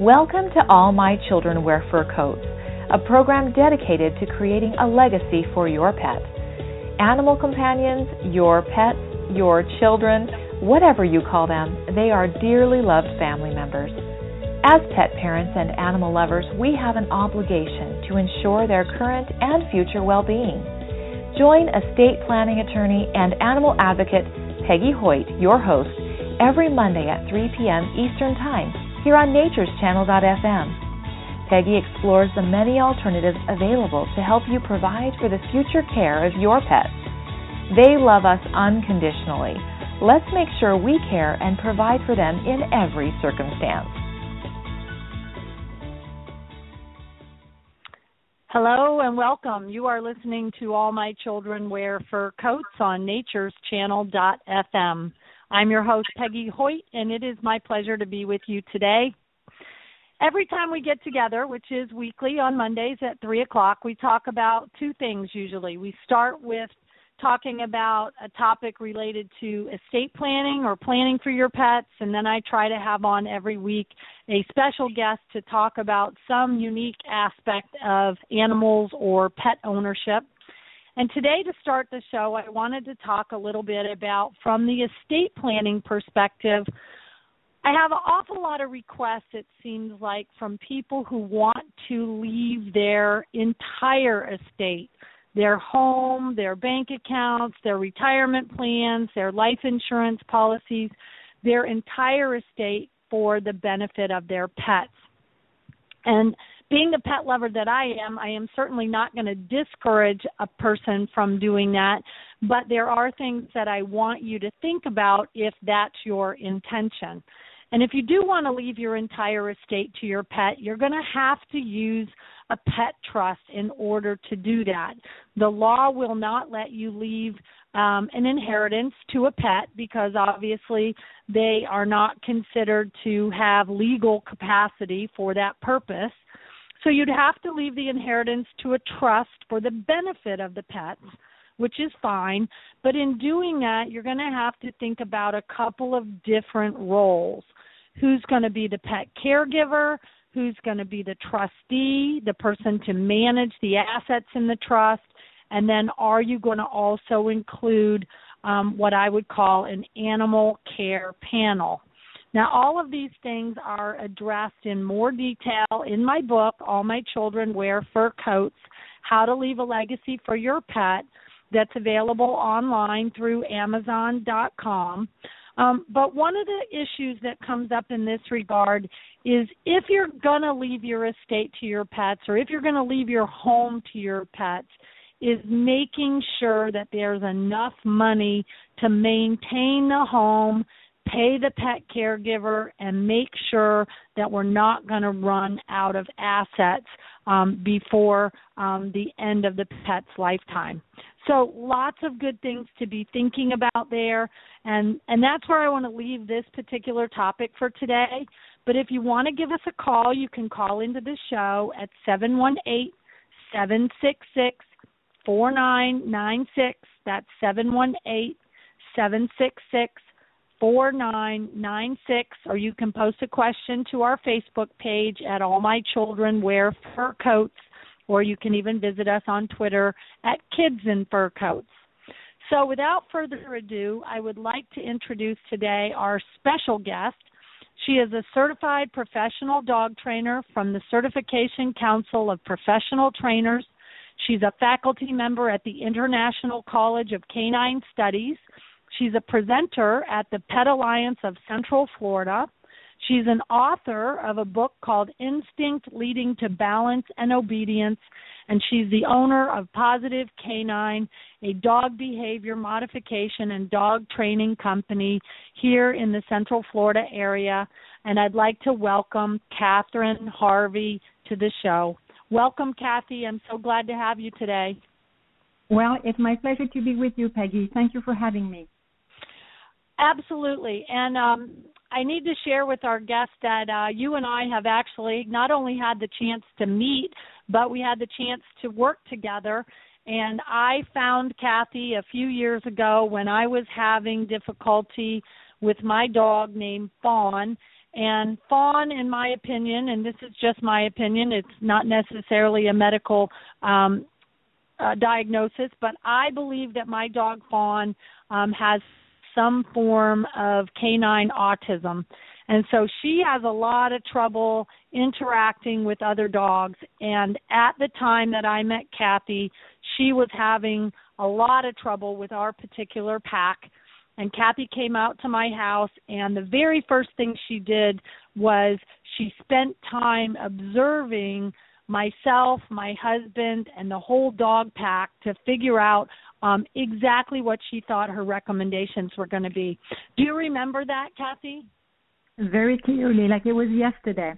Welcome to All My Children Wear Fur Coats, a program dedicated to creating a legacy for your pet. Animal companions, your pets, your children, whatever you call them, they are dearly loved family members. As pet parents and animal lovers, we have an obligation to ensure their current and future well being. Join estate planning attorney and animal advocate Peggy Hoyt, your host, every Monday at 3 p.m. Eastern Time here on Nature's natureschannel.fm. Peggy explores the many alternatives available to help you provide for the future care of your pets. They love us unconditionally. Let's make sure we care and provide for them in every circumstance. Hello and welcome. You are listening to All My Children Wear Fur Coats on Nature's natureschannel.fm. I'm your host, Peggy Hoyt, and it is my pleasure to be with you today. Every time we get together, which is weekly on Mondays at 3 o'clock, we talk about two things usually. We start with talking about a topic related to estate planning or planning for your pets, and then I try to have on every week a special guest to talk about some unique aspect of animals or pet ownership. And today, to start the show, I wanted to talk a little bit about from the estate planning perspective. I have an awful lot of requests, it seems like, from people who want to leave their entire estate their home, their bank accounts, their retirement plans, their life insurance policies, their entire estate for the benefit of their pets. And being the pet lover that I am, I am certainly not going to discourage a person from doing that, but there are things that I want you to think about if that's your intention. And if you do want to leave your entire estate to your pet, you're going to have to use a pet trust in order to do that. The law will not let you leave um, an inheritance to a pet because obviously they are not considered to have legal capacity for that purpose. So you'd have to leave the inheritance to a trust for the benefit of the pets, which is fine. But in doing that, you're going to have to think about a couple of different roles. Who's going to be the pet caregiver? Who's going to be the trustee, the person to manage the assets in the trust? And then are you going to also include um, what I would call an animal care panel? Now, all of these things are addressed in more detail in my book, All My Children Wear Fur Coats How to Leave a Legacy for Your Pet, that's available online through Amazon.com. Um, but one of the issues that comes up in this regard is if you're going to leave your estate to your pets or if you're going to leave your home to your pets, is making sure that there's enough money to maintain the home, pay the pet caregiver and make sure that we're not going to run out of assets um, before um, the end of the pet's lifetime. So lots of good things to be thinking about there, and and that's where I want to leave this particular topic for today. But if you want to give us a call, you can call into the show at seven one eight seven six six four nine nine six. That's seven one eight seven six six 4996 or you can post a question to our Facebook page at All My Children Wear Fur Coats or you can even visit us on Twitter at Kids in Fur Coats. So without further ado, I would like to introduce today our special guest. She is a certified professional dog trainer from the Certification Council of Professional Trainers. She's a faculty member at the International College of Canine Studies She's a presenter at the Pet Alliance of Central Florida. She's an author of a book called Instinct Leading to Balance and Obedience, and she's the owner of Positive Canine, a dog behavior modification and dog training company here in the Central Florida area. And I'd like to welcome Catherine Harvey to the show. Welcome, Kathy. I'm so glad to have you today. Well, it's my pleasure to be with you, Peggy. Thank you for having me. Absolutely. And um, I need to share with our guests that uh, you and I have actually not only had the chance to meet, but we had the chance to work together. And I found Kathy a few years ago when I was having difficulty with my dog named Fawn. And fawn, in my opinion, and this is just my opinion, it's not necessarily a medical um, uh, diagnosis, but I believe that my dog fawn um, has some form of canine autism. And so she has a lot of trouble interacting with other dogs. And at the time that I met Kathy, she was having a lot of trouble with our particular pack. And Kathy came out to my house, and the very first thing she did was she spent time observing myself, my husband, and the whole dog pack to figure out um, exactly what she thought her recommendations were going to be. Do you remember that, Kathy? very clearly, like it was yesterday.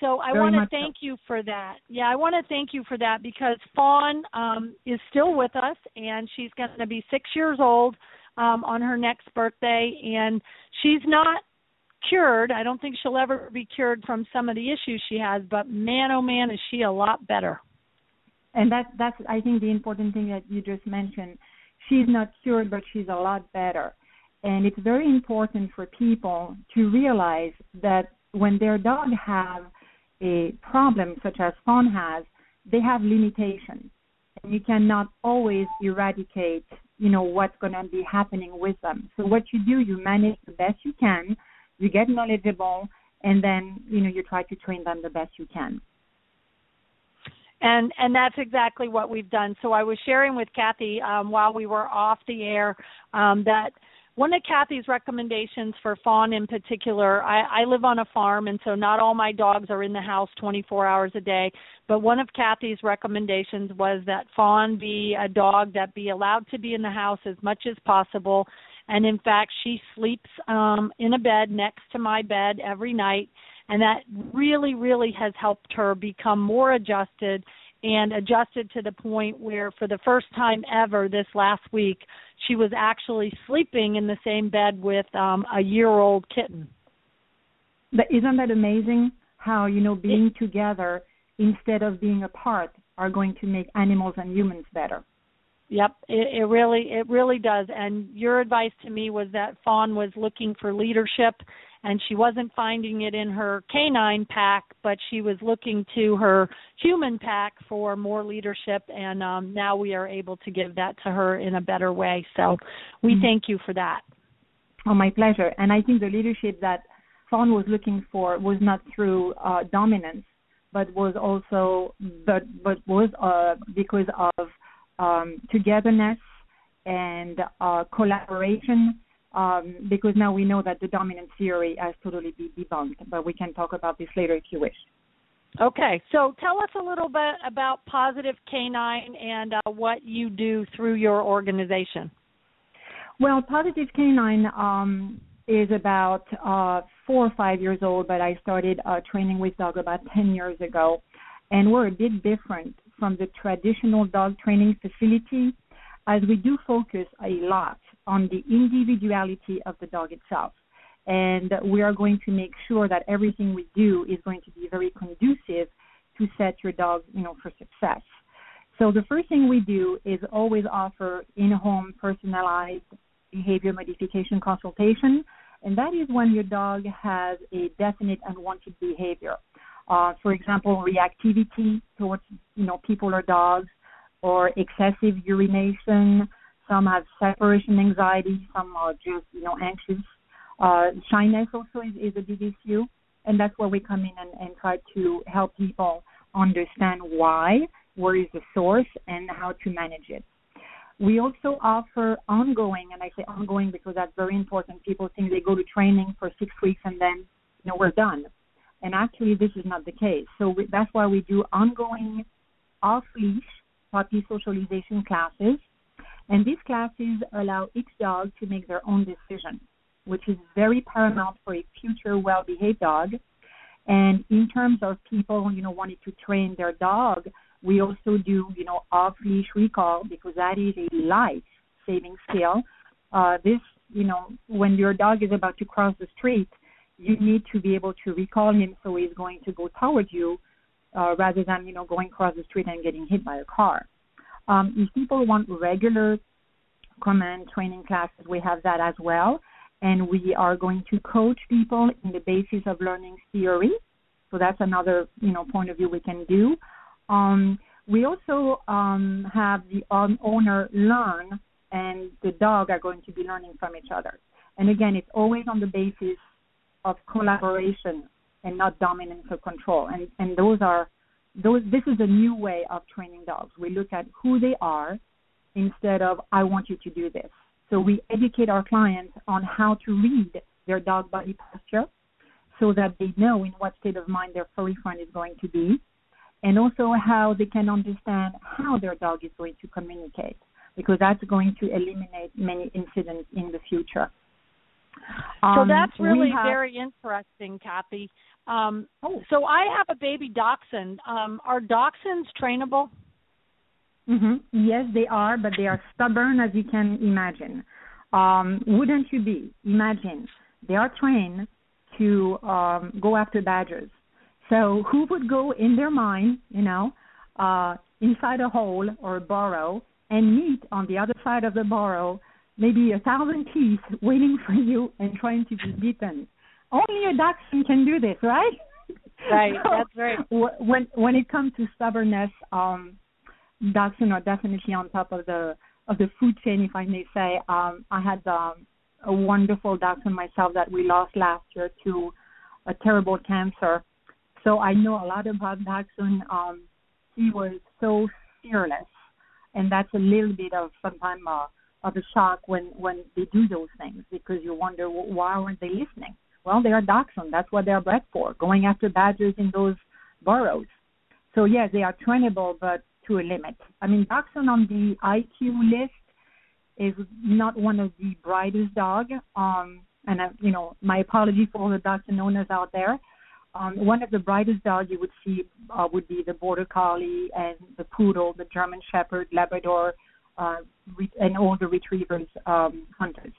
So I want to thank so. you for that. Yeah, I want to thank you for that because Fawn um, is still with us, and she's going to be six years old um, on her next birthday, and she's not cured. I don't think she'll ever be cured from some of the issues she has, but man, oh man, is she a lot better. And that that's I think the important thing that you just mentioned. She's not cured, but she's a lot better. And it's very important for people to realize that when their dog have a problem such as Fawn has, they have limitations. And you cannot always eradicate, you know, what's to be happening with them. So what you do, you manage the best you can, you get knowledgeable, and then, you know, you try to train them the best you can and and that's exactly what we've done. So i was sharing with kathy um, while we were off the air um, that one of Kathy's recommendations for fawn in particular, I, I live on a farm and so not all my dogs are in the house 24 hours a day, but one of Kathy's recommendations was that fawn be a dog that be allowed to be in the house as much as possible. And in fact, she sleeps um in a bed next to my bed every night and that really really has helped her become more adjusted and adjusted to the point where for the first time ever this last week she was actually sleeping in the same bed with um a year old kitten. But isn't that amazing how you know being it, together instead of being apart are going to make animals and humans better? Yep. It, it really it really does. And your advice to me was that fawn was looking for leadership and she wasn't finding it in her canine pack, but she was looking to her human pack for more leadership, and um, now we are able to give that to her in a better way. So we mm-hmm. thank you for that. Oh, my pleasure. And I think the leadership that Fawn was looking for was not through uh, dominance, but was also but but was uh, because of um, togetherness and uh, collaboration um, because now we know that the dominant theory has totally been debunked. But we can talk about this later if you wish. Okay, so tell us a little bit about Positive Canine and uh, what you do through your organization. Well, Positive Canine um, is about uh, four or five years old, but I started uh, training with dog about 10 years ago. And we're a bit different from the traditional dog training facility as we do focus a lot on the individuality of the dog itself. And we are going to make sure that everything we do is going to be very conducive to set your dog, you know, for success. So the first thing we do is always offer in-home personalized behavior modification consultation, and that is when your dog has a definite unwanted behavior. Uh, for example, reactivity towards you know people or dogs, or excessive urination. Some have separation anxiety. Some are just, you know, anxious. Uh, shyness also is, is a big issue, and that's where we come in and, and try to help people understand why, where is the source, and how to manage it. We also offer ongoing, and I say ongoing because that's very important. People think they go to training for six weeks and then, you know, we're done. And actually, this is not the case. So we, that's why we do ongoing off-leash puppy socialization classes. And these classes allow each dog to make their own decision, which is very paramount for a future well-behaved dog. And in terms of people, you know, wanting to train their dog, we also do, you know, off-leash recall because that is a life-saving skill. Uh, this, you know, when your dog is about to cross the street, you need to be able to recall him so he's going to go towards you uh, rather than you know going across the street and getting hit by a car. Um, if people want regular command training classes, we have that as well. and we are going to coach people in the basis of learning theory. So that's another you know point of view we can do. Um, we also um, have the owner learn, and the dog are going to be learning from each other. And again, it's always on the basis of collaboration and not dominance or control. And and those are those. This is a new way of training dogs. We look at who they are instead of I want you to do this. So we educate our clients on how to read their dog body posture so that they know in what state of mind their furry friend is going to be, and also how they can understand how their dog is going to communicate, because that's going to eliminate many incidents in the future. Um, so that's really have, very interesting, Kathy. Um, oh. So I have a baby dachshund. Um, are dachshunds trainable? Mm-hmm. Yes, they are, but they are stubborn as you can imagine. Um, wouldn't you be? Imagine they are trained to um, go after badgers. So who would go in their mind, you know, uh, inside a hole or a burrow and meet on the other side of the burrow maybe a thousand teeth waiting for you and trying to be beaten? Only a dachshund can do this, right? Right, so that's right. When when it comes to stubbornness, um, dachshund are definitely on top of the of the food chain, if I may say. Um, I had um, a wonderful dachshund myself that we lost last year to a terrible cancer. So I know a lot about dachshund. Um, he was so fearless, and that's a little bit of sometimes uh, of a shock when when they do those things because you wonder why aren't they listening? Well, they are dachshund. That's what they're bred for, going after badgers in those burrows. So yes, they are trainable, but to a limit. I mean, Dachshund on the IQ list is not one of the brightest dog. Um, and uh, you know, my apology for all the Dachshund owners out there. Um, one of the brightest dogs you would see uh, would be the Border Collie and the Poodle, the German Shepherd, Labrador, uh, and all the Retrievers um, hunters.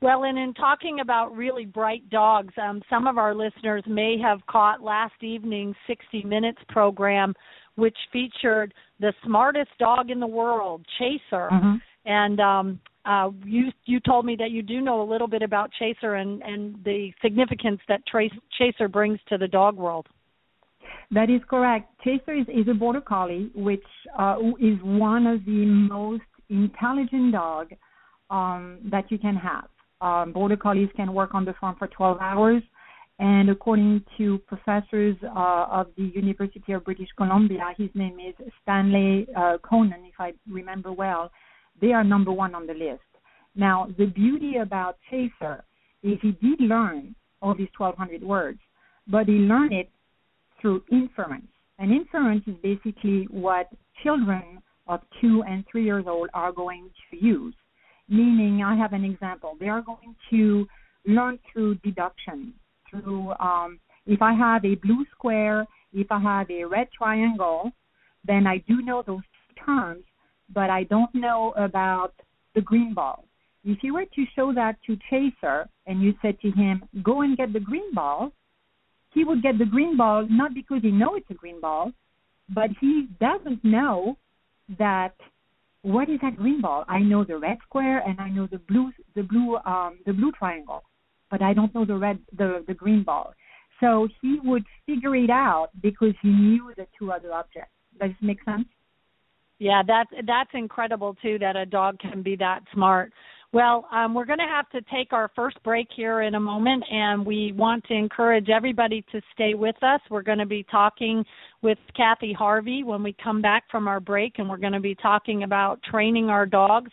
Well, and in talking about really bright dogs, um, some of our listeners may have caught last evening's 60 Minutes program which featured the smartest dog in the world, Chaser. Mm-hmm. And um, uh, you you told me that you do know a little bit about Chaser and and the significance that Trace, Chaser brings to the dog world. That is correct. Chaser is, is a border collie, which uh, is one of the most intelligent dog um, that you can have. Um, border collies can work on the farm for 12 hours. And according to professors uh, of the University of British Columbia, his name is Stanley uh, Coren, if I remember well, they are number one on the list. Now, the beauty about Chaser is he did learn all these 1,200 words, but he learned it through inference. And inference is basically what children of two and three years old are going to use. Meaning, I have an example. They are going to learn through deduction through um, if I have a blue square, if I have a red triangle, then I do know those terms, but I don't know about the green ball. If you were to show that to Chaser and you said to him, go and get the green ball, he would get the green ball not because he knows it's a green ball, but he doesn't know that what is that green ball? I know the red square and I know the blue the blue um the blue triangle but I don't know the red the the green ball. So he would figure it out because he knew the two other objects. Does this make sense? Yeah, that's that's incredible too that a dog can be that smart. Well, um, we're going to have to take our first break here in a moment, and we want to encourage everybody to stay with us. We're going to be talking with Kathy Harvey when we come back from our break, and we're going to be talking about training our dogs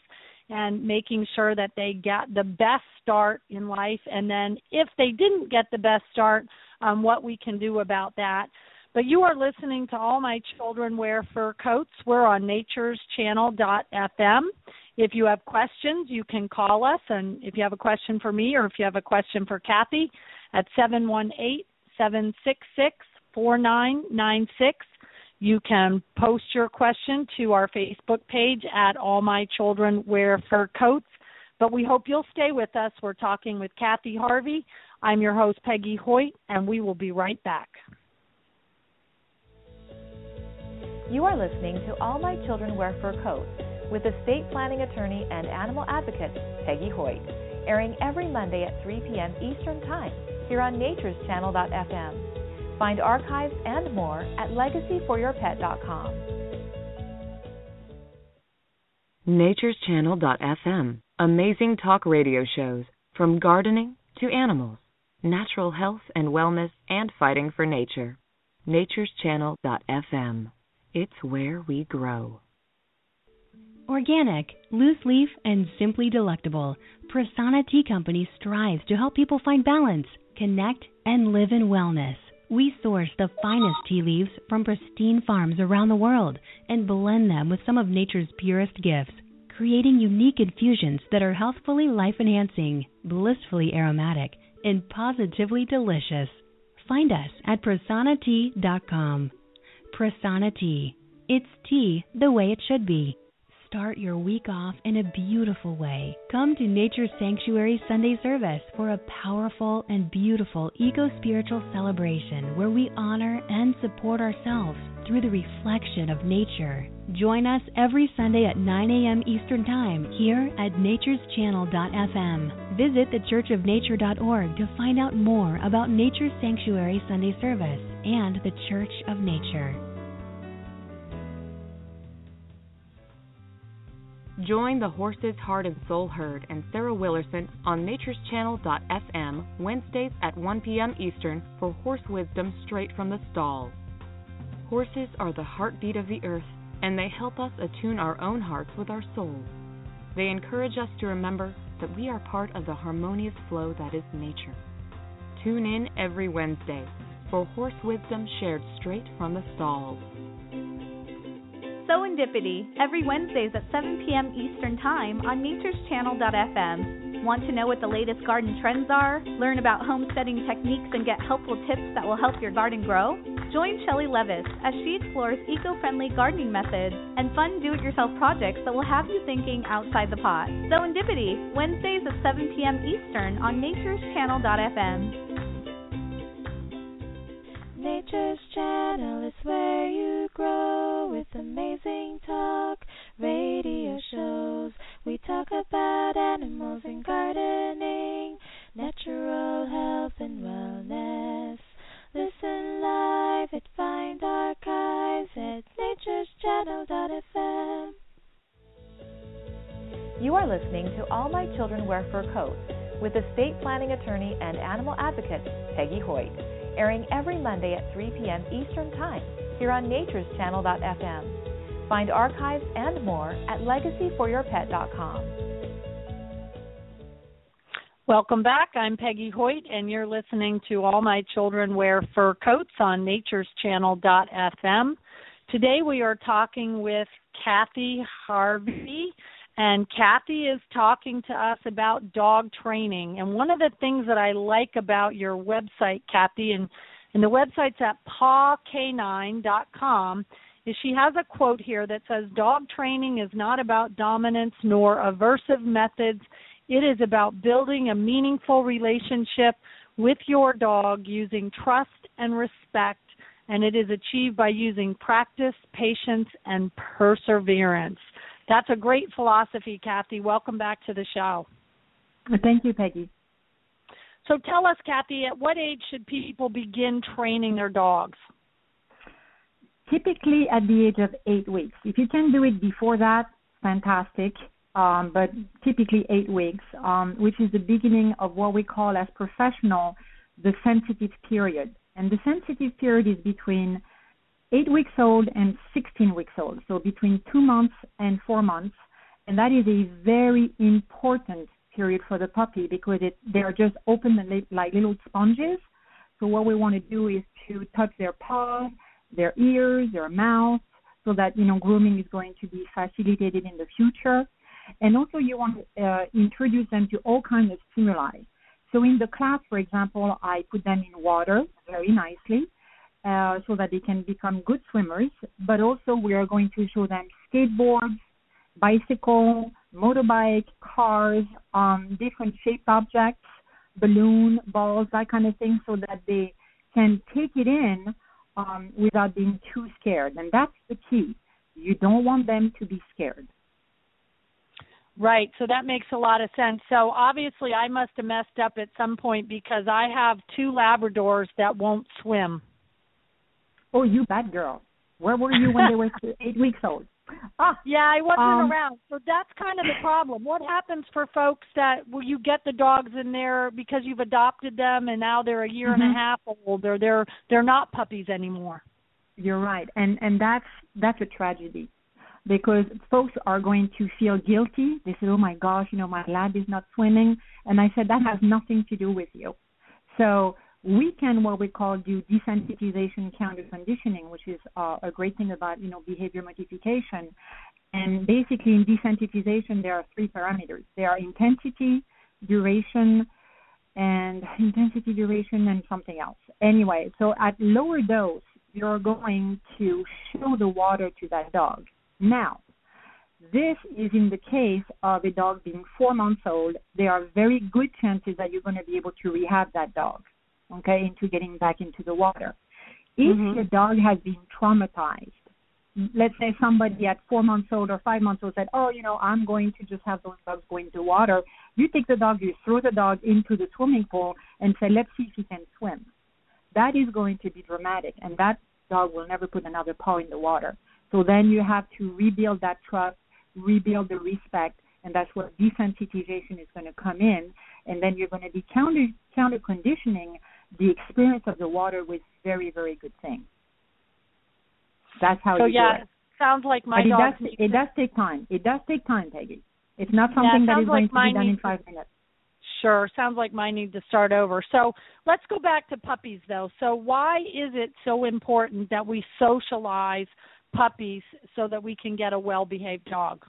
and making sure that they get the best start in life. And then if they didn't get the best start, um, what we can do about that. But you are listening to All My Children Wear Fur Coats. We're on natureschannel.fm. If you have questions, you can call us. And if you have a question for me or if you have a question for Kathy, at 718 766 4996. You can post your question to our Facebook page at All My Children Wear Fur Coats. But we hope you'll stay with us. We're talking with Kathy Harvey. I'm your host, Peggy Hoyt, and we will be right back. You are listening to All My Children Wear Fur Coats with estate planning attorney and animal advocate Peggy Hoyt. airing every Monday at 3 p.m. Eastern Time here on Nature's natureschannel.fm. Find archives and more at legacyforyourpet.com. Nature's Natureschannel.fm. Amazing talk radio shows from gardening to animals, natural health and wellness, and fighting for nature. Nature's Natureschannel.fm. It's where we grow. Organic, loose leaf, and simply delectable, Prasanna Tea Company strives to help people find balance, connect, and live in wellness. We source the finest tea leaves from pristine farms around the world and blend them with some of nature's purest gifts, creating unique infusions that are healthfully life enhancing, blissfully aromatic, and positively delicious. Find us at prasannatea.com. Prasanna Tea. It's tea the way it should be. Start your week off in a beautiful way. Come to Nature Sanctuary Sunday service for a powerful and beautiful eco spiritual celebration where we honor and support ourselves through the reflection of nature. Join us every Sunday at 9 a.m. Eastern Time here at natureschannel.fm. Visit thechurchofnature.org to find out more about Nature Sanctuary Sunday service and the Church of Nature. Join the Horses, Heart, and Soul Herd and Sarah Willerson on natureschannel.fm Wednesdays at 1 p.m. Eastern for horse wisdom straight from the stalls. Horses are the heartbeat of the earth, and they help us attune our own hearts with our souls. They encourage us to remember that we are part of the harmonious flow that is nature. Tune in every Wednesday for horse wisdom shared straight from the stalls. Serendipity, every Wednesdays at 7 p.m. Eastern Time on natureschannel.fm. Want to know what the latest garden trends are? Learn about homesteading techniques and get helpful tips that will help your garden grow? Join Shelly Levis as she explores eco friendly gardening methods and fun do it yourself projects that will have you thinking outside the pot. Serendipity, Wednesdays at 7 p.m. Eastern on natureschannel.fm. Nature's Channel is where you grow amazing talk radio shows. We talk about animals and gardening, natural health and wellness. Listen live at Find Archives at natureschannel.fm. You are listening to All My Children Wear Fur Coats with estate planning attorney and animal advocate Peggy Hoyt airing every Monday at 3 p.m. Eastern Time here on Nature's natureschannel.fm. Find archives and more at legacyforyourpet.com. Welcome back. I'm Peggy Hoyt, and you're listening to All My Children Wear Fur Coats on Nature's natureschannel.fm. Today we are talking with Kathy Harvey and Kathy is talking to us about dog training. And one of the things that I like about your website, Kathy, and, and the website's at pawcanine.com, is she has a quote here that says, Dog training is not about dominance nor aversive methods. It is about building a meaningful relationship with your dog using trust and respect, and it is achieved by using practice, patience, and perseverance. That's a great philosophy, Kathy. Welcome back to the show. Thank you, Peggy. So tell us, Kathy, at what age should people begin training their dogs? Typically at the age of eight weeks. If you can do it before that, fantastic. Um, but typically eight weeks, um, which is the beginning of what we call as professional the sensitive period. And the sensitive period is between eight weeks old and 16 weeks old, so between two months and four months. And that is a very important period for the puppy because it, they are just open like little sponges. So what we want to do is to touch their paws, their ears, their mouth, so that you know grooming is going to be facilitated in the future. And also you want to uh, introduce them to all kinds of stimuli. So in the class, for example, I put them in water very nicely. Uh, so that they can become good swimmers. But also, we are going to show them skateboards, bicycle, motorbike, cars, um, different shaped objects, balloon, balls, that kind of thing, so that they can take it in um, without being too scared. And that's the key. You don't want them to be scared. Right. So that makes a lot of sense. So obviously I must have messed up at some point because I have two labradors that won't swim. Oh, you bad girl. Where were you when they were 8 weeks old? Ah, yeah, I wasn't um, around. So that's kind of the problem. What happens for folks that where you get the dogs in there because you've adopted them and now they're a year Mm-hmm. and a half old or they're they're not puppies anymore. You're right, and and that's that's a tragedy, because folks are going to feel guilty. They say, "Oh my gosh, you know, my lab is not swimming," and I said that has nothing to do with you. So we can what we call do desensitization counter conditioning, which is uh, a great thing about you know behavior modification. And basically, in desensitization, there are three parameters. There are intensity, duration, and intensity, duration, and something else. Anyway, so at lower dose, you're going to show the water to that dog. Now, this is in the case of a dog being four months old. There are very good chances that you're going to be able to rehab that dog, okay, into getting back into the water. If Mhm. your dog has been traumatized, let's say somebody at four months old or five months old said, "Oh, you know, I'm going to just have those dogs go into water." You take the dog, you throw the dog into the swimming pool, and say, "Let's see if he can swim." That is going to be dramatic, and that dog will never put another paw in the water. So then you have to rebuild that trust, rebuild the respect, and that's where desensitization is going to come in. And then you're going to be counter counter conditioning the experience of the water with very very good things. That's how So you yeah, do it. sounds like my but it does it does take time. It does take time, Peggy. It's not Yeah, something it that sounds like going to be done in five minutes. Sure. Sounds like mine need to start over. So let's go back to puppies, though. So, why is it so important that we socialize puppies so that we can get a well behaved dog?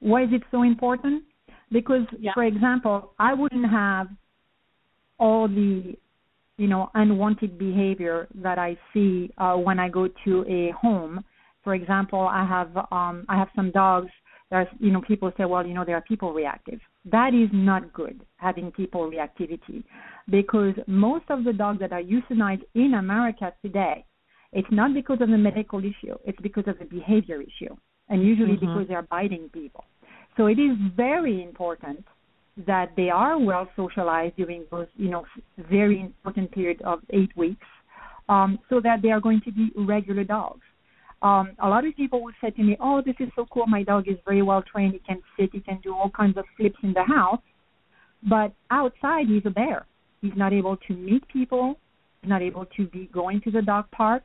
Why is it so important? Because, Yeah. for example, I wouldn't have all the, you know, unwanted behavior that I see uh, when I go to a home. For example, I have um, I have some dogs. There's, you know, people say, well, you know, they are people reactive. That is not good having people reactivity, because most of the dogs that are euthanized in America today, it's not because of the medical issue. It's because of the behavior issue, and usually Mhm. because they are biting people. So it is very important that they are well socialized during those, you know, very important period of eight weeks, um, so that they are going to be regular dogs. Um, a lot of people would say to me, "Oh, this is so cool. My dog is very well trained. He can sit. He can do all kinds of flips in the house, but outside he's a bear. He's not able to meet people. He's not able to be going to the dog park.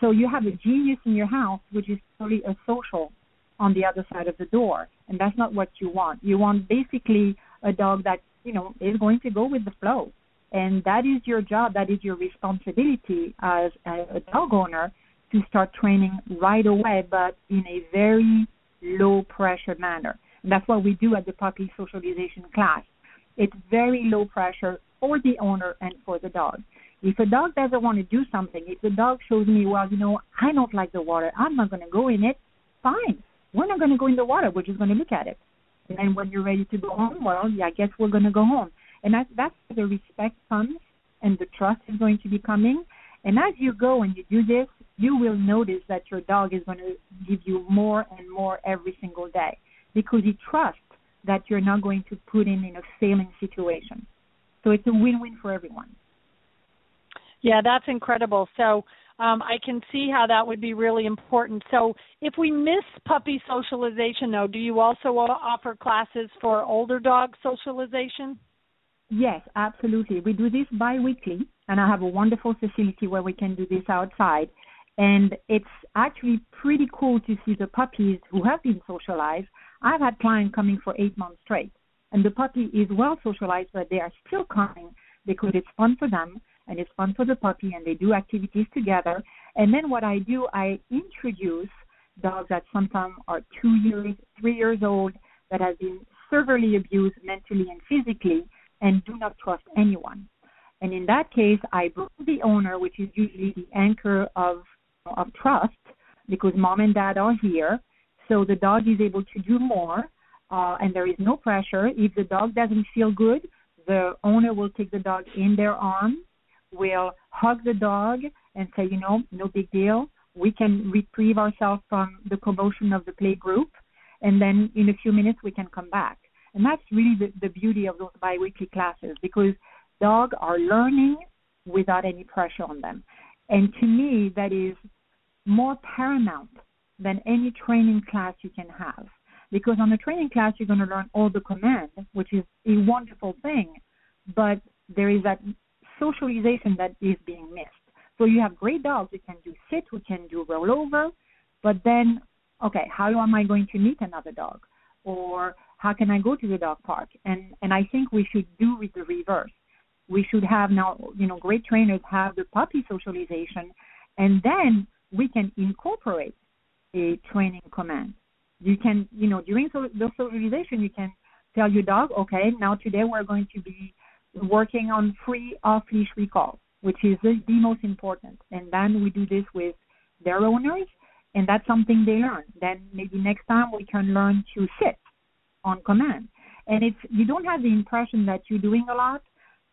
So you have a genius in your house, which is totally a social on the other side of the door, and that's not what you want. You want basically a dog that you know is going to go with the flow, and that is your job. That is your responsibility as a, dog owner to start training right away, but in a very low pressure manner. And that's what we do at the puppy socialization class. It's very low pressure for the owner and for the dog. If a dog doesn't want to do something, if the dog shows me, well, you know, I don't like the water, I'm not going to go in it, fine. We're not going to go in the water. We're just going to look at it. And then when you're ready to go home, well, yeah, I guess we're going to go home. And that, that's where the respect comes and the trust is going to be coming. And as you go and you do this, you will notice that your dog is going to give you more and more every single day because he trusts that you're not going to put him in a failing situation. So it's a win-win for everyone. Yeah, that's incredible. So um, I can see how that would be really important. So if we miss puppy socialization, though, do you also offer classes for older dog socialization? Yes, absolutely. We do this bi-weekly, and I have a wonderful facility where we can do this outside. And it's actually pretty cool to see the puppies who have been socialized. I've had clients coming for eight months straight, and the puppy is well socialized, but they are still coming because it's fun for them and it's fun for the puppy, and they do activities together. And then what I do, I introduce dogs that sometimes are two years, three years old, that have been severely abused mentally and physically, and do not trust anyone. And in that case, I bring the owner, which is usually the anchor of of trust, because mom and dad are here, so the dog is able to do more, uh, and there is no pressure. If the dog doesn't feel good, the owner will take the dog in their arms, will hug the dog, and say, you know, no big deal. We can retrieve ourselves from the commotion of the play group, and then in a few minutes we can come back. And that's really the, the beauty of those biweekly classes because dogs are learning without any pressure on them. And to me, that is more paramount than any training class you can have. Because on the training class, you're going to learn all the commands, which is a wonderful thing, but there is that socialization that is being missed. So you have great dogs who can do sit, who can do roll over, but then, okay, how am I going to meet another dog? Or how can I go to the dog park? And and I think we should do with the reverse. We should have now, you know, great trainers have the puppy socialization, and then we can incorporate a training command. You can, you know, during the socialization, you can tell your dog, okay, now today we're going to be working on free off-leash recall, which is the, the most important. And then we do this with their owners, and that's something they learn. Then maybe next time we can learn to sit on command. And it's you don't have the impression that you're doing a lot,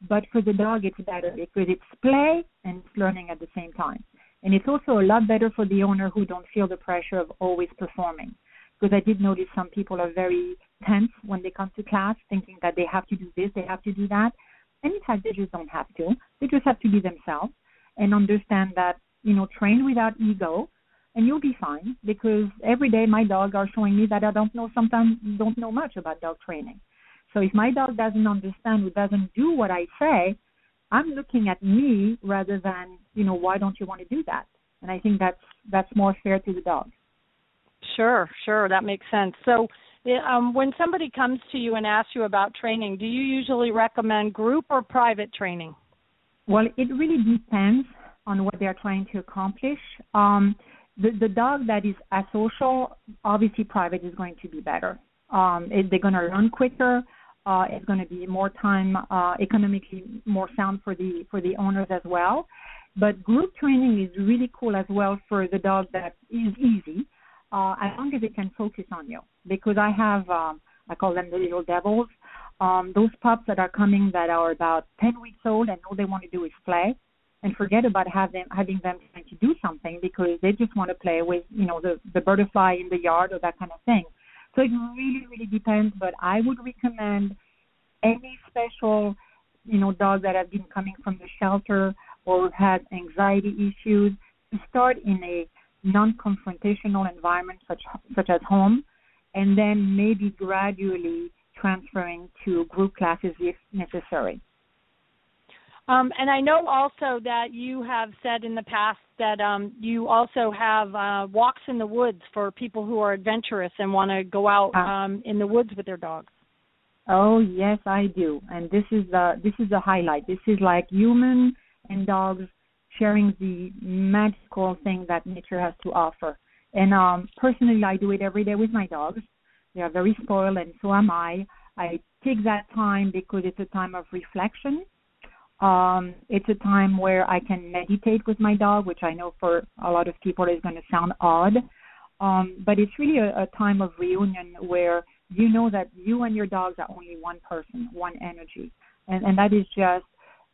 but for the dog it's better because it's play and it's learning at the same time. And it's also a lot better for the owner who don't feel the pressure of always performing. Because I did notice some people are very tense when they come to class, thinking that they have to do this, they have to do that. And in fact, they just don't have to. They just have to be themselves and understand that, you know, train without ego and you'll be fine because every day my dog are showing me that I don't know sometimes don't know much about dog training. So if my dog doesn't understand or doesn't do what I say, I'm looking at me rather than, you know, why don't you want to do that? And I think that's that's more fair to the dog. Sure, sure, that makes sense. So um, when somebody comes to you and asks you about training, do you usually recommend group or private training? Well, it really depends on what they're trying to accomplish. Um, the, the dog that is asocial, obviously private is going to be better. Um, they're going to learn quicker. Uh, it's going to be more time, uh, economically more sound for the for the owners as well. But group training is really cool as well for the dog that is easy, uh, as long as it can focus on you. Because I have, um, I call them the little devils. Um, those pups that are coming that are about 10 weeks old and all they want to do is play and forget about having having them trying to do something because they just want to play with you know the the butterfly in the yard or that kind of thing. So it really really depends, but I would recommend any special you know dogs that have been coming from the shelter or had anxiety issues to start in a non-confrontational environment such such as home, and then maybe gradually transferring to group classes if necessary. Um, and I know also that you have said in the past that um, you also have uh, walks in the woods for people who are adventurous and want to go out ah. um, in the woods with their dogs. Oh yes, I do, and this is the this is the highlight. This is like human and dogs sharing the magical thing that nature has to offer. And um, personally, I do it every day with my dogs. They are very spoiled, and so am I. I take that time because it's a time of reflection um, it's a time where I can meditate with my dog, which I know for a lot of people is going to sound odd. Um, but it's really a, a time of reunion where you know that you and your dogs are only one person, one energy. And, and that is just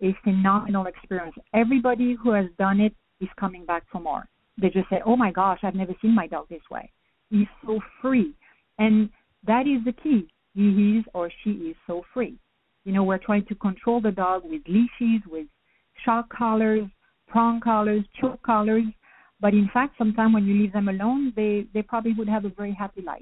a phenomenal experience. Everybody who has done it is coming back for more. They just say, oh my gosh, I've never seen my dog this way. He's so free. And that is the key. He is or she is so free. You know, we're trying to control the dog with leashes, with shock collars, prong collars, choke collars. But in fact, sometimes when you leave them alone, they they probably would have a very happy life.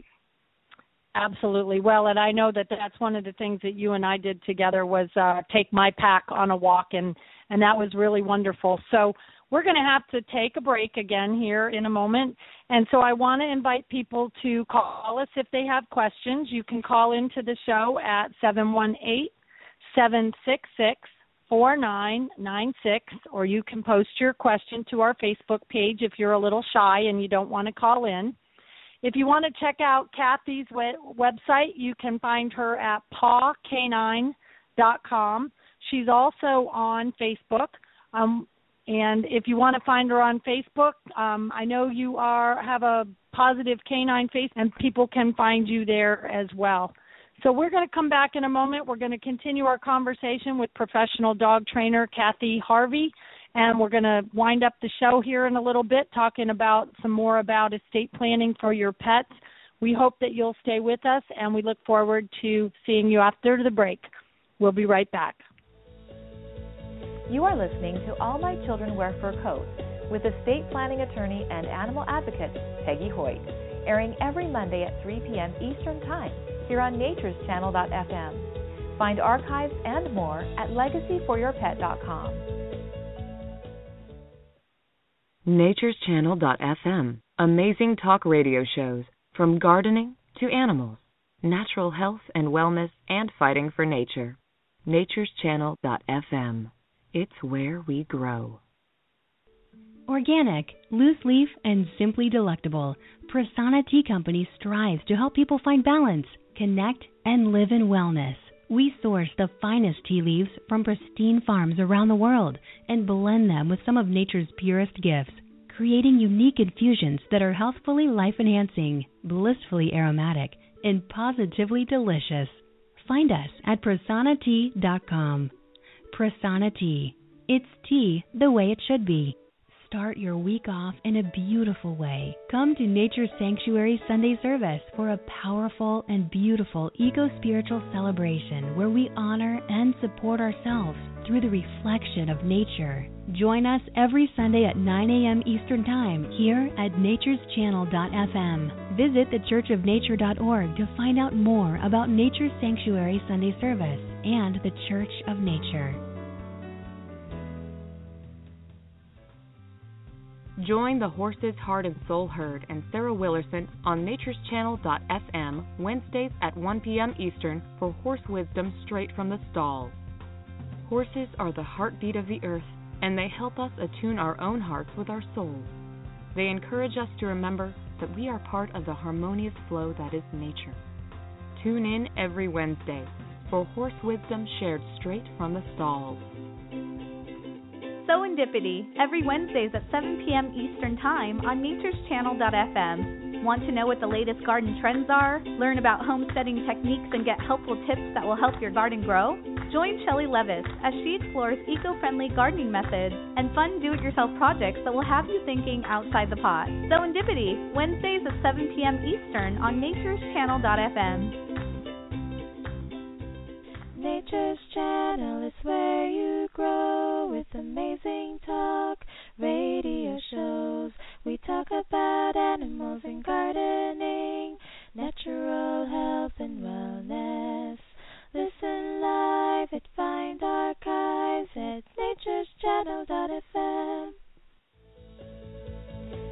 Absolutely. Well, and I know that that's one of the things that you and I did together was uh, take my pack on a walk, and and that was really wonderful. So we're going to have to take a break again here in a moment. And so I want to invite people to call us if they have questions. You can call into the show at 718 766 4996, or you can post your question to our Facebook page if you're a little shy and you don't want to call in. If you want to check out Kathy's website, you can find her at pawcanine.com. She's also on Facebook. Um, and if you want to find her on Facebook, um, I know you are have a positive canine face, and people can find you there as well. So we're going to come back in a moment. We're going to continue our conversation with professional dog trainer Kathy Harvey, and we're going to wind up the show here in a little bit, talking about some more about estate planning for your pets. We hope that you'll stay with us, and we look forward to seeing you after the break. We'll be right back. You are listening to All My Children Wear Fur Coats with estate planning attorney and animal advocate Peggy Hoyt, airing every Monday at 3 p.m. Eastern Time here on natureschannel.fm. Find archives and more at legacyforyourpet.com. Natureschannel.fm. Amazing talk radio shows from gardening to animals, natural health and wellness, and fighting for nature. Natureschannel.fm. It's where we grow. Organic, loose leaf, and simply delectable, Prasanna Tea Company strives to help people find balance, connect, and live in wellness. We source the finest tea leaves from pristine farms around the world and blend them with some of nature's purest gifts creating unique infusions that are healthfully life enhancing, blissfully aromatic, and positively delicious. Find us at prasannatea.com. Prasanna Tea. It's tea the way it should be. Start your week off in a beautiful way. Come to Nature's Sanctuary Sunday service for a powerful and beautiful eco spiritual celebration where we honor and support ourselves through the reflection of nature. Join us every Sunday at 9 a.m. Eastern Time here at natureschannel.fm. Visit thechurchofnature.org to find out more about Nature's Sanctuary Sunday service and the Church of Nature. Join the Horses Heart and Soul Herd and Sarah Willerson on natureschannel.fm Wednesdays at 1 p.m. Eastern for horse wisdom straight from the stalls. Horses are the heartbeat of the earth, and they help us attune our own hearts with our souls. They encourage us to remember that we are part of the harmonious flow that is nature. Tune in every Wednesday for horse wisdom shared straight from the stalls. Serendipity, every Wednesdays at 7 p.m. Eastern Time on natureschannel.fm. Want to know what the latest garden trends are? Learn about homesteading techniques and get helpful tips that will help your garden grow? Join Shelly Levis as she explores eco-friendly gardening methods and fun do-it-yourself projects that will have you thinking outside the pot. Serendipity, Wednesdays at 7 p.m. Eastern on natureschannel.fm. Nature's Channel is where you grow with amazing talk radio shows. We talk about animals and gardening, natural health and wellness. Listen live at Find Archives at natureschannel.fm.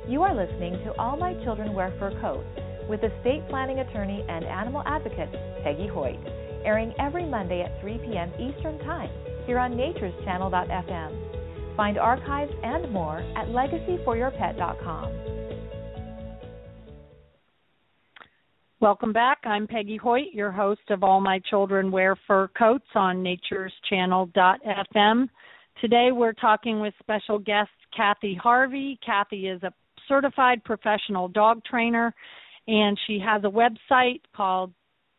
You are listening to All My Children Wear Fur Coats with estate planning attorney and animal advocate Peggy Hoyt, airing every Monday at 3 p.m. Eastern Time here on natureschannel.fm. Find archives and more at legacyforyourpet.com. Welcome back. I'm Peggy Hoyt, your host of All My Children Wear Fur Coats on natureschannel.fm. Today we're talking with special guest Kathy Harvey. Kathy is a certified professional dog trainer and she has a website called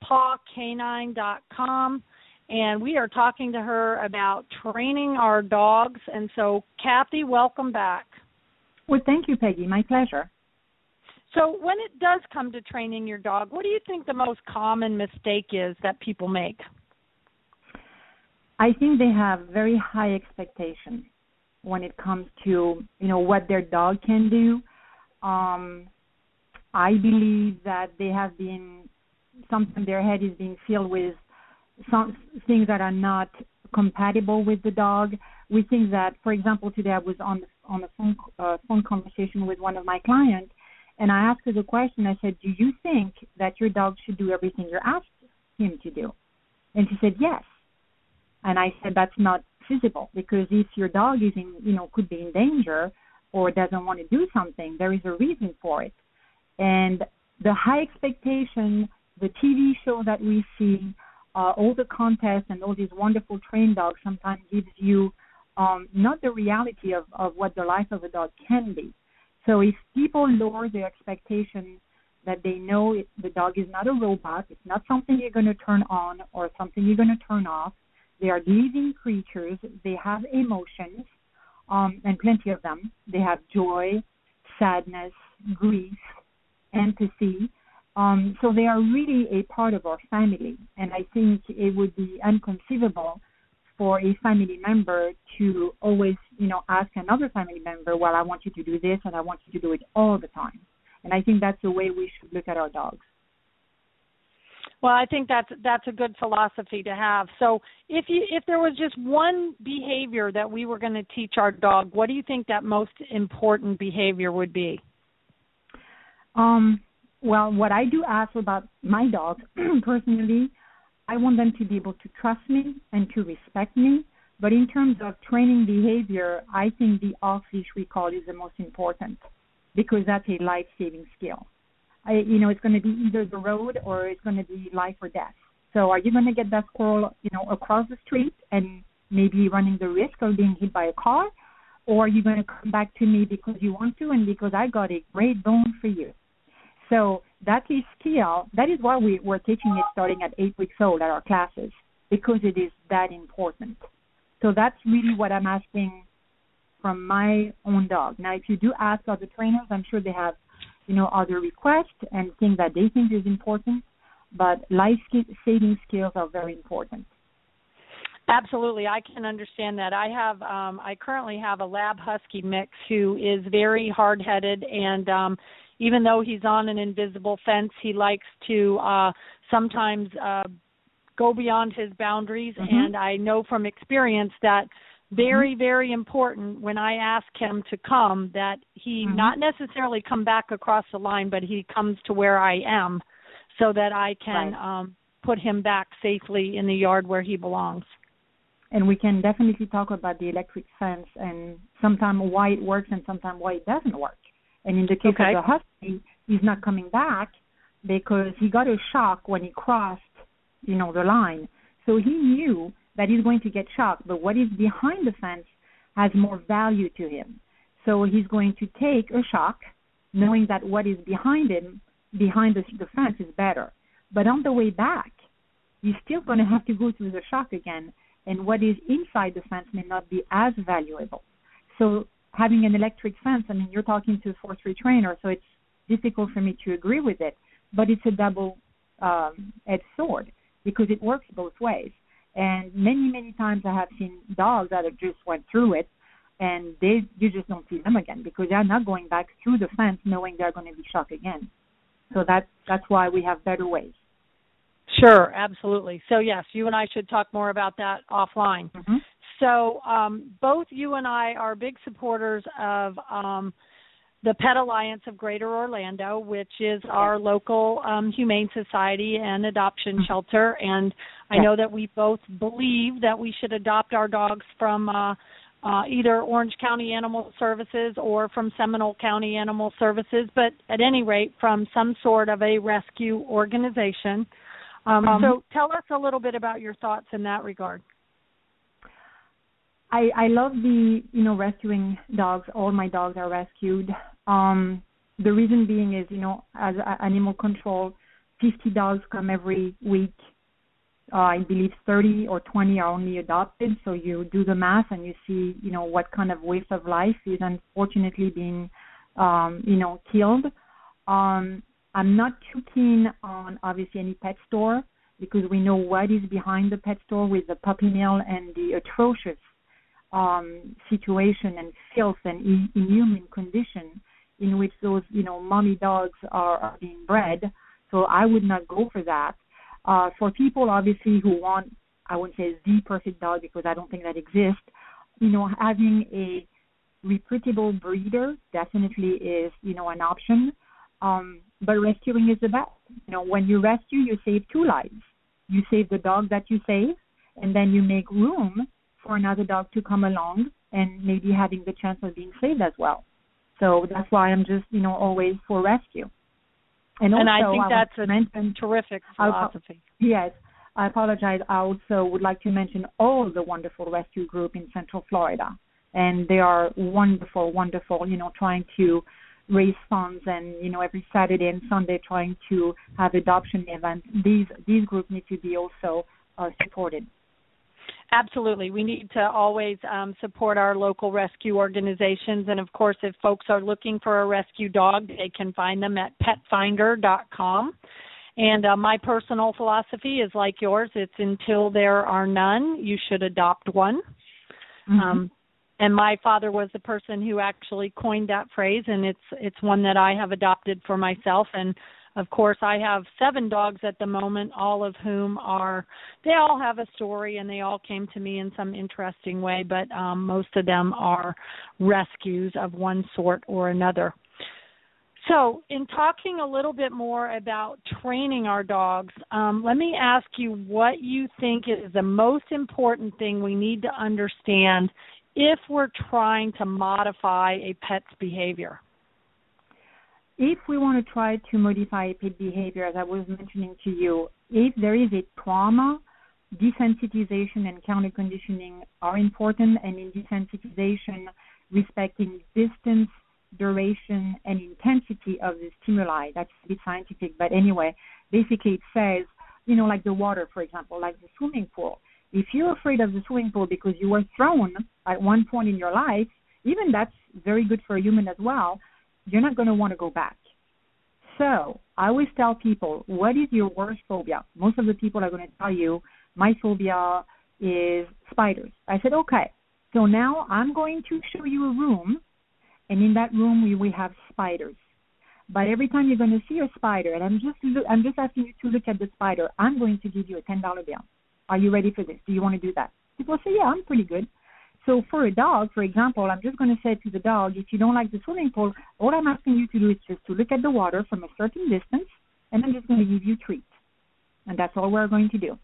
pawcanine.com and we are talking to her about training our dogs. And so, Kathy, welcome back. Well, thank you, Peggy. My pleasure. So, when it does come to training your dog, what do you think the most common mistake is that people make? I think they have very high expectations when it comes to you know what their dog can do. Um, I believe that they have been something their head is being filled with some things that are not compatible with the dog. We think that, for example, today I was on on a phone uh, phone conversation with one of my clients, and I asked her the question. I said, "Do you think that your dog should do everything you're asked him to do?" And she said, "Yes." And I said, "That's not feasible because if your dog is in, you know, could be in danger or doesn't want to do something, there is a reason for it." And the high expectation, the TV show that we see, uh, all the contests and all these wonderful trained dogs sometimes gives you um, not the reality of, of what the life of a dog can be. So if people lower their expectations that they know it, the dog is not a robot, it's not something you're going to turn on or something you're going to turn off. They are living creatures. They have emotions, um, and plenty of them. They have joy, sadness, grief, empathy. Um, so they are really a part of our family, and I think it would be inconceivable for a family member to always, you know, ask another family member, "Well, I want you to do this, and I want you to do it all the time." And I think that's the way we should look at our dogs. Well, I think that's that's a good philosophy to have. So, if you if there was just one behavior that we were going to teach our dog, what do you think that most important behavior would be? Um, well, what I do ask about my dogs personally, I want them to be able to trust me and to respect me. But in terms of training behavior, I think the off leash recall is the most important because that's a life saving skill. I, you know, it's going to be either the road or it's going to be life or death. So are you going to get that squirrel, you know, across the street and maybe running the risk of being hit by a car? Or are you going to come back to me because you want to and because I got a great bone for you? So that is skill. That is why we, we're teaching it starting at eight weeks old at our classes because it is that important. So that's really what I'm asking from my own dog. Now, if you do ask other trainers, I'm sure they have, you know, other requests and things that they think is important. But life saving skills are very important. Absolutely, I can understand that. I have, um, I currently have a lab husky mix who is very hard-headed and um, even though he's on an invisible fence, he likes to uh, sometimes uh, go beyond his boundaries. Mm-hmm. And I know from experience that very mm-hmm. very important when i ask him to come that he mm-hmm. not necessarily come back across the line but he comes to where i am so that i can right. um put him back safely in the yard where he belongs and we can definitely talk about the electric fence and sometimes why it works and sometimes why it doesn't work and in the case okay. of the husky, he's not coming back because he got a shock when he crossed, you know, the line. So he knew that he's going to get shocked, but what is behind the fence has more value to him. So he's going to take a shock, knowing that what is behind him, behind the, the fence, is better. But on the way back, he's still going to have to go through the shock again, and what is inside the fence may not be as valuable. So having an electric fence, I mean, you're talking to a force trainer, so it's difficult for me to agree with it, but it's a double um, edged sword because it works both ways. And many, many times I have seen dogs that have just went through it and they you just don't see them again because they're not going back through the fence knowing they're going to be shot again. So that's that's why we have better ways. Sure, absolutely. So yes, you and I should talk more about that offline. Mm-hmm. So um, both you and I are big supporters of um, the Pet Alliance of Greater Orlando, which is our local um, humane society and adoption mm-hmm. shelter. And I know that we both believe that we should adopt our dogs from uh, uh, either Orange County Animal Services or from Seminole County Animal Services, but at any rate, from some sort of a rescue organization. Um, um, so tell us a little bit about your thoughts in that regard. I I love the you know rescuing dogs. All my dogs are rescued. Um, the reason being is you know as animal control, 50 dogs come every week. Uh, I believe 30 or 20 are only adopted. So you do the math and you see you know what kind of waste of life is unfortunately being um, you know killed. Um, I'm not too keen on obviously any pet store because we know what is behind the pet store with the puppy mill and the atrocious um, situation and filth and inhuman condition in which those you know mommy dogs are, are being bred. So I would not go for that. Uh, for people obviously who want, I wouldn't say the perfect dog because I don't think that exists. You know, having a reputable breeder definitely is you know an option. Um, but rescuing is the best. You know, when you rescue, you save two lives. You save the dog that you save, and then you make room for another dog to come along and maybe having the chance of being saved as well. So that's why I'm just, you know, always for rescue. And, also, and I think I that's a mention, terrific philosophy. i yes. I apologize. I also would like to mention all the wonderful rescue group in Central Florida. And they are wonderful, wonderful, you know, trying to raise funds and, you know, every Saturday and Sunday trying to have adoption events. These these groups need to be also uh, supported. Absolutely. We need to always um, support our local rescue organizations. And of course, if folks are looking for a rescue dog, they can find them at petfinder.com. And uh, my personal philosophy is like yours it's until there are none, you should adopt one. Mm-hmm. Um, and my father was the person who actually coined that phrase and it's it's one that I have adopted for myself and of course I have seven dogs at the moment all of whom are they all have a story and they all came to me in some interesting way but um most of them are rescues of one sort or another so, in talking a little bit more about training our dogs, um, let me ask you what you think is the most important thing we need to understand if we're trying to modify a pet's behavior? If we want to try to modify pet behavior, as I was mentioning to you, if there is a trauma, desensitization and counter conditioning are important, and in desensitization, respecting distance, duration, and intensity of the stimuli. That's a bit scientific, but anyway, basically it says, you know, like the water, for example, like the swimming pool if you're afraid of the swimming pool because you were thrown at one point in your life, even that's very good for a human as well, you're not going to want to go back. So I always tell people, what is your worst phobia? Most of the people are going to tell you, my phobia is spiders. I said, okay. So now I'm going to show you a room, and in that room we, we have spiders. But every time you're going to see a spider, and I'm just I'm just asking you to look at the spider, I'm going to give you a ten dollar bill. Are you ready for this? Do you want to do that? People say, Yeah, I'm pretty good. So for a dog, for example, I'm just going to say to the dog, if you don't like the swimming pool, all I'm asking you to do is just to look at the water from a certain distance, and I'm just going to give you treats. And that's all we're going to do.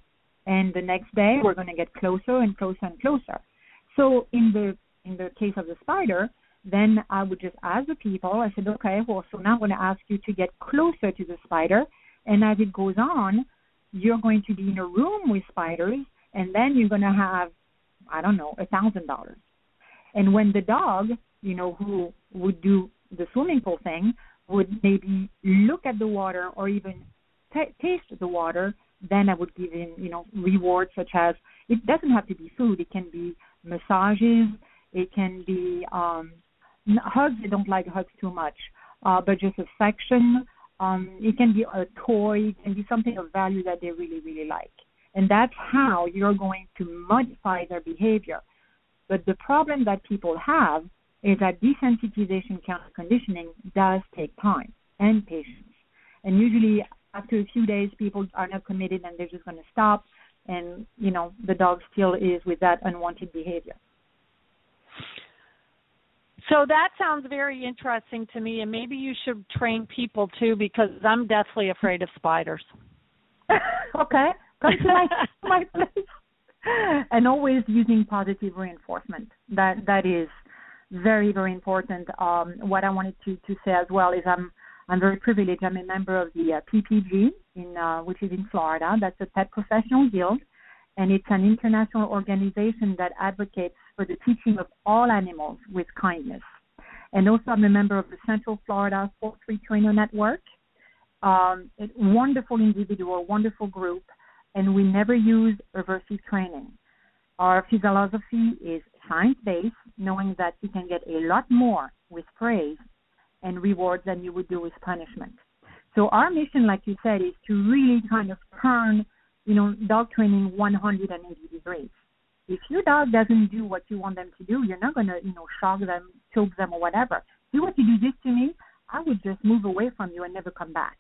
And the next day, we're going to get closer and closer and closer. So in the in the case of the spider, then I would just ask the people. I said, okay, well, so now I'm going to ask you to get closer to the spider, and as it goes on, you're going to be in a room with spiders, and then you're going to have, I don't know, a thousand dollars. And when the dog, you know, who would do the swimming pool thing, would maybe look at the water or even t- taste the water, then I would give him, you know, rewards such as it doesn't have to be food. It can be massages. It can be um, hugs. I don't like hugs too much, uh, but just affection. Um, it can be a toy, it can be something of value that they really, really like. And that's how you're going to modify their behavior. But the problem that people have is that desensitization counter conditioning does take time and patience. And usually after a few days people are not committed and they're just going to stop and you know the dog still is with that unwanted behavior. So that sounds very interesting to me, and maybe you should train people too, because I'm deathly afraid of spiders. okay, come to my my place. And always using positive reinforcement. That that is very very important. Um, what I wanted to to say as well is I'm I'm very privileged. I'm a member of the uh, PPG in uh, which is in Florida. That's a pet professional guild, and it's an international organization that advocates for the teaching of all animals with kindness. And also, I'm a member of the Central Florida Force-Free Trainer Network. Um, a wonderful individual, wonderful group, and we never use aversive training. Our philosophy is science based, knowing that you can get a lot more with praise and rewards than you would do with punishment. So our mission, like you said, is to really kind of turn, you know, dog training 180 degrees if your dog doesn't do what you want them to do, you're not going to, you know, shock them, choke them, or whatever. Do what you do this to me, I would just move away from you and never come back.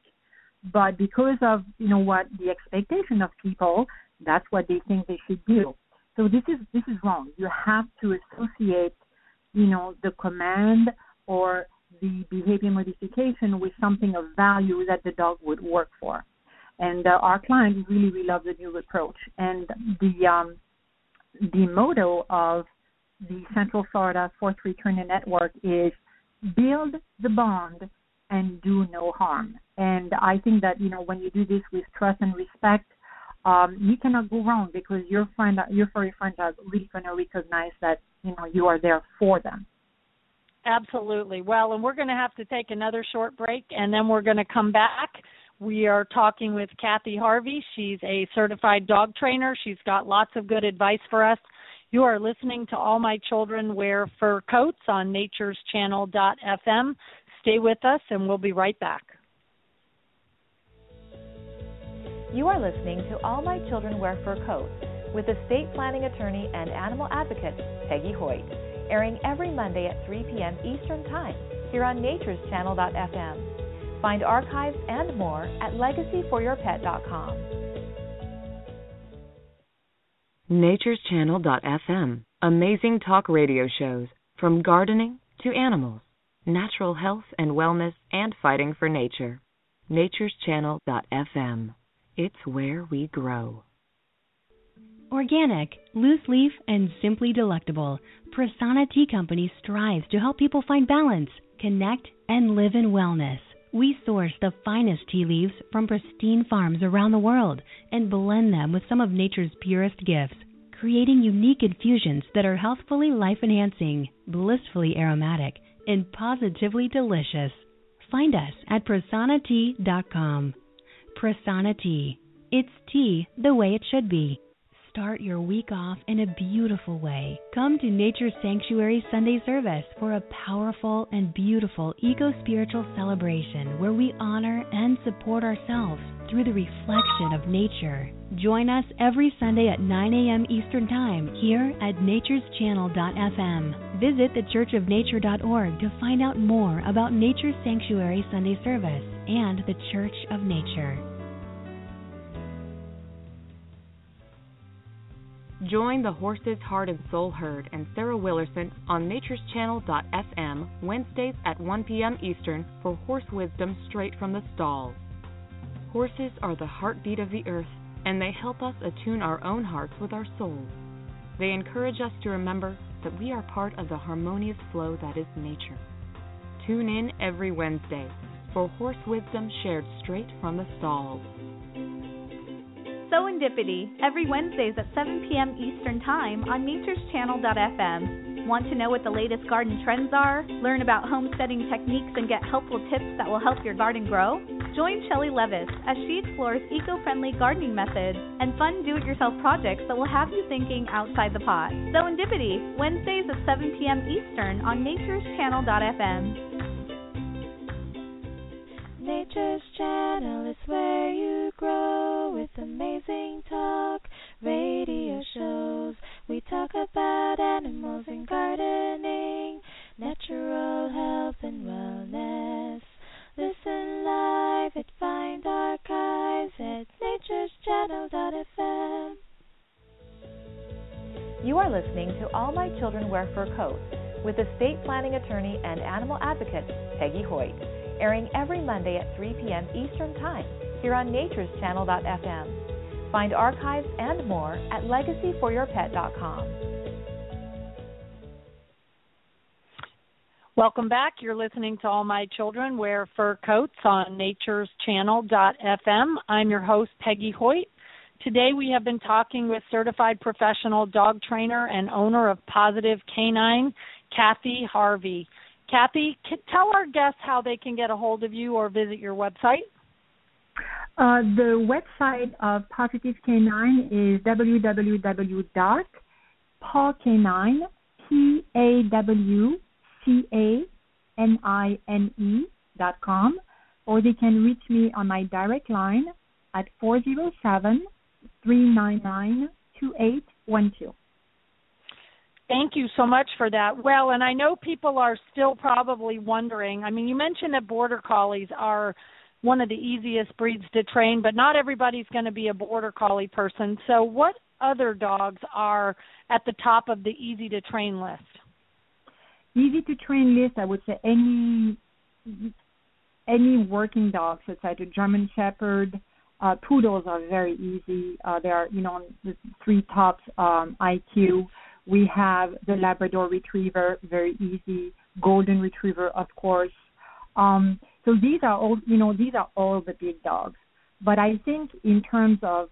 But because of, you know, what the expectation of people, that's what they think they should do. So this is this is wrong. You have to associate, you know, the command or the behavior modification with something of value that the dog would work for. And uh, our clients really, really love the new approach. And the um, the motto of the Central Florida Force-Free Trainer Network is build the bond and do no harm. And I think that you know when you do this with trust and respect, um, you cannot go wrong because your friend, your furry friends are really going to recognize that you know you are there for them. Absolutely. Well, and we're going to have to take another short break, and then we're going to come back We are talking with Kathy Harvey. She's a certified dog trainer. She's got lots of good advice for us. You are listening to All My Children Wear Fur Coats on natureschannel.fm. Stay with us, and we'll be right back. You are listening to All My Children Wear Fur Coats with estate planning attorney and animal advocate Peggy Hoyt, airing every Monday at 3 p.m. Eastern Time here on natureschannel.fm. Find archives and more at legacyforyourpet.com. Natureschannel.fm. Amazing talk radio shows from gardening to animals, natural health and wellness, and fighting for nature. Natureschannel.fm. It's where we grow. Organic, loose leaf, and simply delectable, Prasanna Tea Company strives to help people find balance, connect, and live in wellness. We source the finest tea leaves from pristine farms around the world and blend them with some of nature's purest gifts, creating unique infusions that are healthfully life enhancing, blissfully aromatic, and positively delicious. Find us at prasannatea.com. Prasanna Tea. It's tea the way it should be. Start your week off in a beautiful way. Come to Nature Sanctuary Sunday service for a powerful and beautiful eco spiritual celebration where we honor and support ourselves through the reflection of nature. Join us every Sunday at 9 a.m. Eastern Time here at natureschannel.fm. Visit thechurchofnature.org to find out more about Nature Sanctuary Sunday service and the Church of Nature. Join the Horses Heart and Soul Herd and Sarah Willerson on natureschannel.fm Wednesdays at 1 p.m. Eastern for horse wisdom straight from the stalls. Horses are the heartbeat of the earth, and they help us attune our own hearts with our souls. They encourage us to remember that we are part of the harmonious flow that is nature. Tune in every Wednesday for horse wisdom shared straight from the stalls. Serendipity, every Wednesdays at 7 p.m. Eastern Time on natureschannel.fm. Want to know what the latest garden trends are? Learn about homesteading techniques and get helpful tips that will help your garden grow? Join Shelly Levis as she explores eco-friendly gardening methods and fun do-it-yourself projects that will have you thinking outside the pot. Serendipity, Wednesdays at 7 p.m. Eastern on natureschannel.fm. Nature's Channel is where you grow with amazing talk radio shows. We talk about animals and gardening, natural health and wellness. Listen live at Find Archives at natureschannel.fm. You are listening to All My Children Wear Fur Coats with estate planning attorney and animal advocate Peggy Hoyt airing every Monday at 3 p.m. Eastern Time here on Nature's natureschannel.fm. Find archives and more at legacyforyourpet.com. Welcome back. You're listening to All My Children Wear Fur Coats on Nature's natureschannel.fm. I'm your host, Peggy Hoyt. Today we have been talking with certified professional dog trainer and owner of Positive Canine, Kathy Harvey. Kathy, tell our guests how they can get a hold of you or visit your website. Uh, the website of Positive Canine is www.pawcanine, P-A-W-C-A-N-I-N-E dot com, or they can reach me on my direct line at 407 399 2812. Thank you so much for that. Well, and I know people are still probably wondering. I mean, you mentioned that border collies are one of the easiest breeds to train, but not everybody's going to be a border collie person. So, what other dogs are at the top of the easy to train list? Easy to train list, I would say any any working dog, such as a German Shepherd, uh, poodles are very easy. Uh, they are, you know, the three tops um, IQ. We have the Labrador Retriever, very easy. Golden Retriever, of course. Um, so these are all, you know, these are all the big dogs. But I think in terms of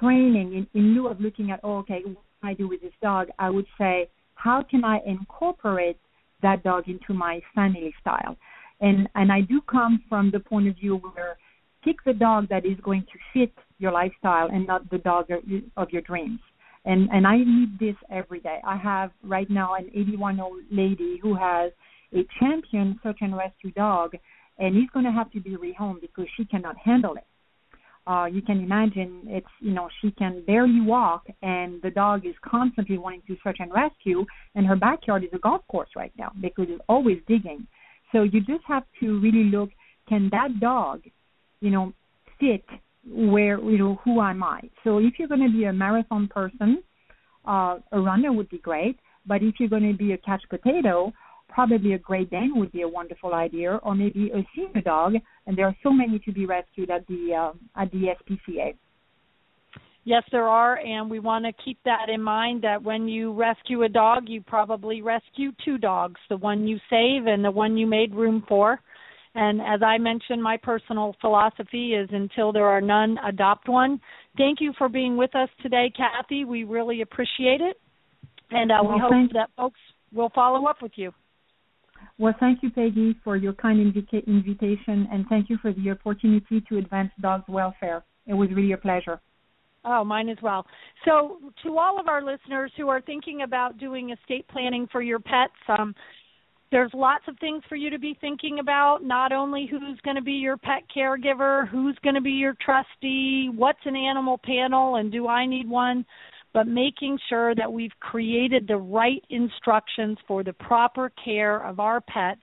training, in, in lieu of looking at, oh, okay, what can I do with this dog? I would say, how can I incorporate that dog into my family style? And and I do come from the point of view where pick the dog that is going to fit your lifestyle and not the dog of your dreams. And and I need this every day. I have right now an 81 year old lady who has a champion search and rescue dog, and he's going to have to be rehomed because she cannot handle it. Uh, you can imagine it's you know she can barely walk, and the dog is constantly wanting to search and rescue, and her backyard is a golf course right now because it's always digging. So you just have to really look: can that dog, you know, fit where you know who am I? So if you're going to be a marathon person, uh, a runner would be great. But if you're going to be a catch potato, probably a Great Dane would be a wonderful idea, or maybe a senior dog. And there are so many to be rescued at the uh, at the SPCA. Yes, there are, and we want to keep that in mind that when you rescue a dog, you probably rescue two dogs the one you save and the one you made room for. And as I mentioned, my personal philosophy is until there are none, adopt one. Thank you for being with us today, Kathy. We really appreciate it. And uh, well, we hope that folks will follow up with you. Well, thank you, Peggy, for your kind invita- invitation, and thank you for the opportunity to advance dogs' welfare. It was really a pleasure. Oh, mine as well. So, to all of our listeners who are thinking about doing estate planning for your pets, um, there's lots of things for you to be thinking about. Not only who's going to be your pet caregiver, who's going to be your trustee, what's an animal panel, and do I need one, but making sure that we've created the right instructions for the proper care of our pets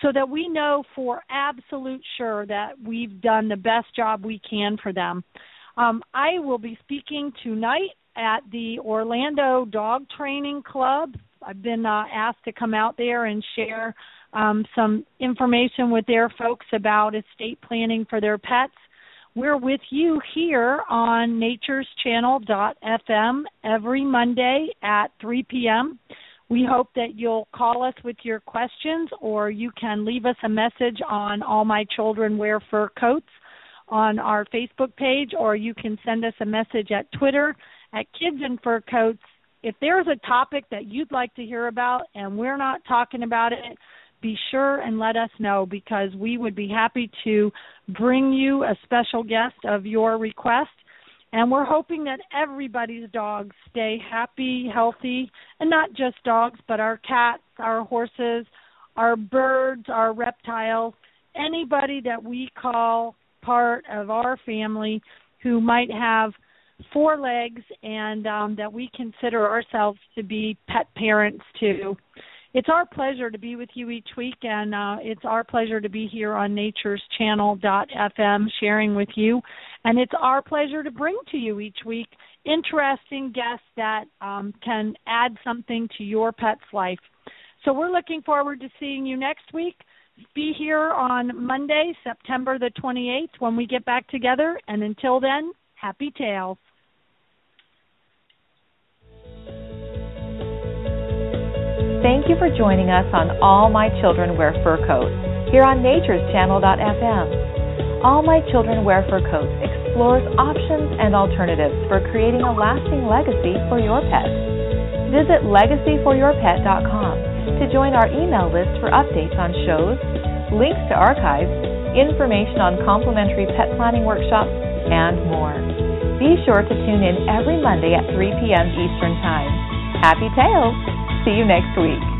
so that we know for absolute sure that we've done the best job we can for them. Um, I will be speaking tonight at the Orlando Dog Training Club. I've been uh, asked to come out there and share um, some information with their folks about estate planning for their pets. We're with you here on natureschannel.fm every Monday at 3 p.m. We hope that you'll call us with your questions or you can leave us a message on All My Children Wear Fur Coats on our Facebook page or you can send us a message at Twitter at Kids in Fur Coats. If there's a topic that you'd like to hear about and we're not talking about it, be sure and let us know because we would be happy to bring you a special guest of your request. And we're hoping that everybody's dogs stay happy, healthy, and not just dogs, but our cats, our horses, our birds, our reptiles, anybody that we call part of our family who might have four legs and um, that we consider ourselves to be pet parents too. it's our pleasure to be with you each week, and uh, it's our pleasure to be here on Nature's Channel.fm sharing with you. And it's our pleasure to bring to you each week interesting guests that um, can add something to your pet's life. So we're looking forward to seeing you next week. Be here on Monday, September the 28th, when we get back together. And until then, happy tales. Thank you for joining us on All My Children Wear Fur Coats here on natureschannel.fm. All My Children Wear Fur Coats explores options and alternatives for creating a lasting legacy for your pet. Visit legacyforyourpet.com to join our email list for updates on shows, links to archives, information on complimentary pet planning workshops, and more. Be sure to tune in every Monday at 3 p.m. Eastern Time. Happy Tales! See you next week.